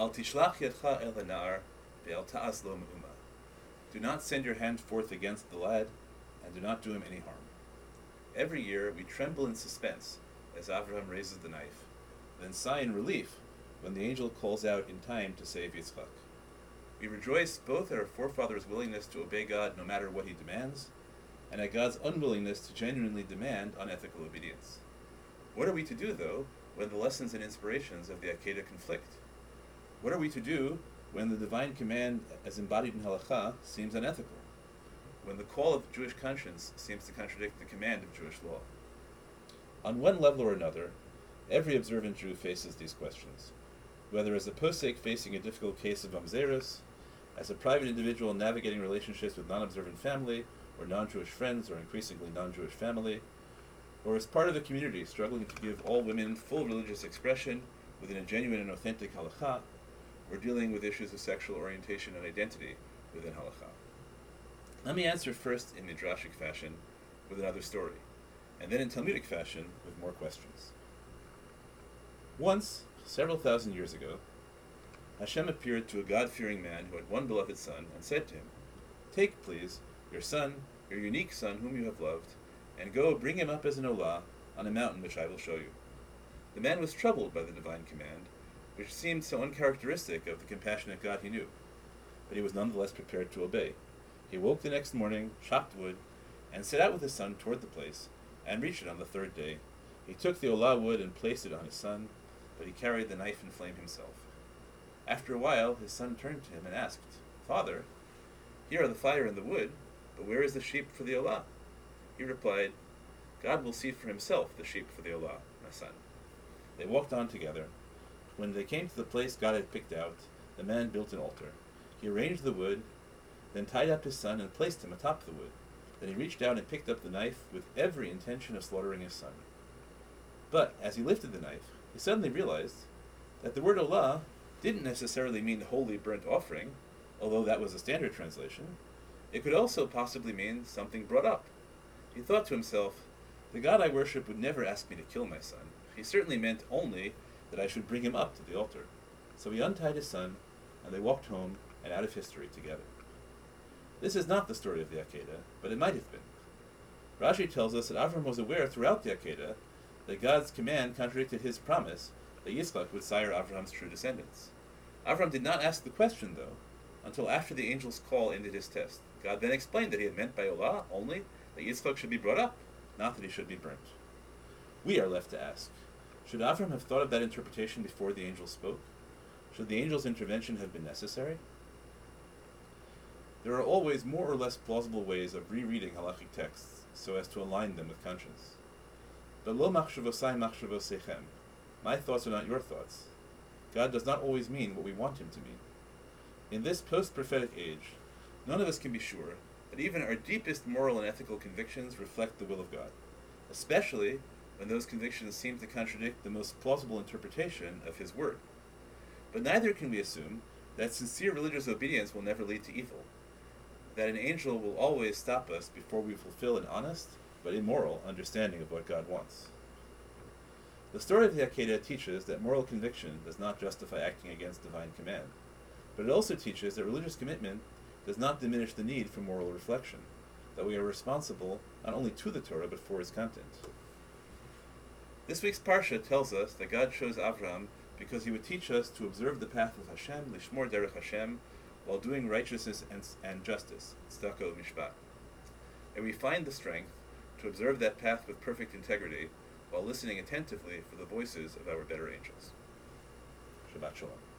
Al tishlach yadcha el hanar ve'al ta'as lo. Do not send your hand forth against the lad, and do not do him any harm. Every year we tremble in suspense as Avraham raises the knife, then sigh in relief when the angel calls out in time to save Yitzchak. We rejoice both at our forefather's willingness to obey God no matter what he demands, and at God's unwillingness to genuinely demand unethical obedience. What are we to do, though, when the lessons and inspirations of the Akedah conflict? What are we to do when the divine command, as embodied in halacha, seems unethical? When the call of Jewish conscience seems to contradict the command of Jewish law? On one level or another, every observant Jew faces these questions, whether as a posek facing a difficult case of mamzerus, as a private individual navigating relationships with non-observant family, or non-Jewish friends, or increasingly non-Jewish family, or as part of a community struggling to give all women full religious expression within a genuine and authentic halacha, or dealing with issues of sexual orientation and identity within halacha. Let me answer first in midrashic fashion with another story, and then in Talmudic fashion with more questions. Once, several thousand years ago, Hashem appeared to a God-fearing man who had one beloved son and said to him, Take, please, your son, your unique son whom you have loved, and go bring him up as an olah on a mountain which I will show you. The man was troubled by the divine command, which seemed so uncharacteristic of the compassionate God he knew, but he was nonetheless prepared to obey. He woke the next morning, chopped wood, and set out with his son toward the place, and reached it on the third day. He took the olah wood and placed it on his son, but he carried the knife and flame himself. After a while, his son turned to him and asked, Father, here are the fire and the wood, but where is the sheep for the olah? He replied, God will see for himself the sheep for the olah, my son. They walked on together. When they came to the place God had picked out, the man built an altar. He arranged the wood, then tied up his son and placed him atop the wood. Then he reached down and picked up the knife with every intention of slaughtering his son. But as he lifted the knife, he suddenly realized that the word olah didn't necessarily mean holy burnt offering, although that was a standard translation. It could also possibly mean something brought up. He thought to himself, the God I worship would never ask me to kill my son. He certainly meant only that I should bring him up to the altar. So he untied his son, and they walked home and out of history together. This is not the story of the Akedah, but it might have been. Rashi tells us that Avram was aware throughout the Akedah that God's command contradicted his promise that Yitzchak would sire Avram's true descendants. Avram did not ask the question, though, until after the angel's call ended his test. God then explained that he had meant by olah only that Yitzchak should be brought up, not that he should be burnt. We are left to ask, should Avram have thought of that interpretation before the angel spoke? Should the angel's intervention have been necessary? There are always more or less plausible ways of rereading halachic texts so as to align them with conscience. But lo machshavosai machshavosechem. My thoughts are not your thoughts. God does not always mean what we want him to mean. In this post-prophetic age, none of us can be sure that even our deepest moral and ethical convictions reflect the will of God, especially when those convictions seem to contradict the most plausible interpretation of His Word. But neither can we assume that sincere religious obedience will never lead to evil, that an angel will always stop us before we fulfill an honest but immoral understanding of what God wants. The story of the Akedah teaches that moral conviction does not justify acting against divine command, but it also teaches that religious commitment does not diminish the need for moral reflection, that we are responsible not only to the Torah but for its content. This week's Parsha tells us that God chose Avram because he would teach us to observe the path of Hashem, Lishmor Derech Hashem, while doing righteousness and, and justice, Tzedakah Mishpat. And we find the strength to observe that path with perfect integrity while listening attentively for the voices of our better angels. Shabbat Shalom.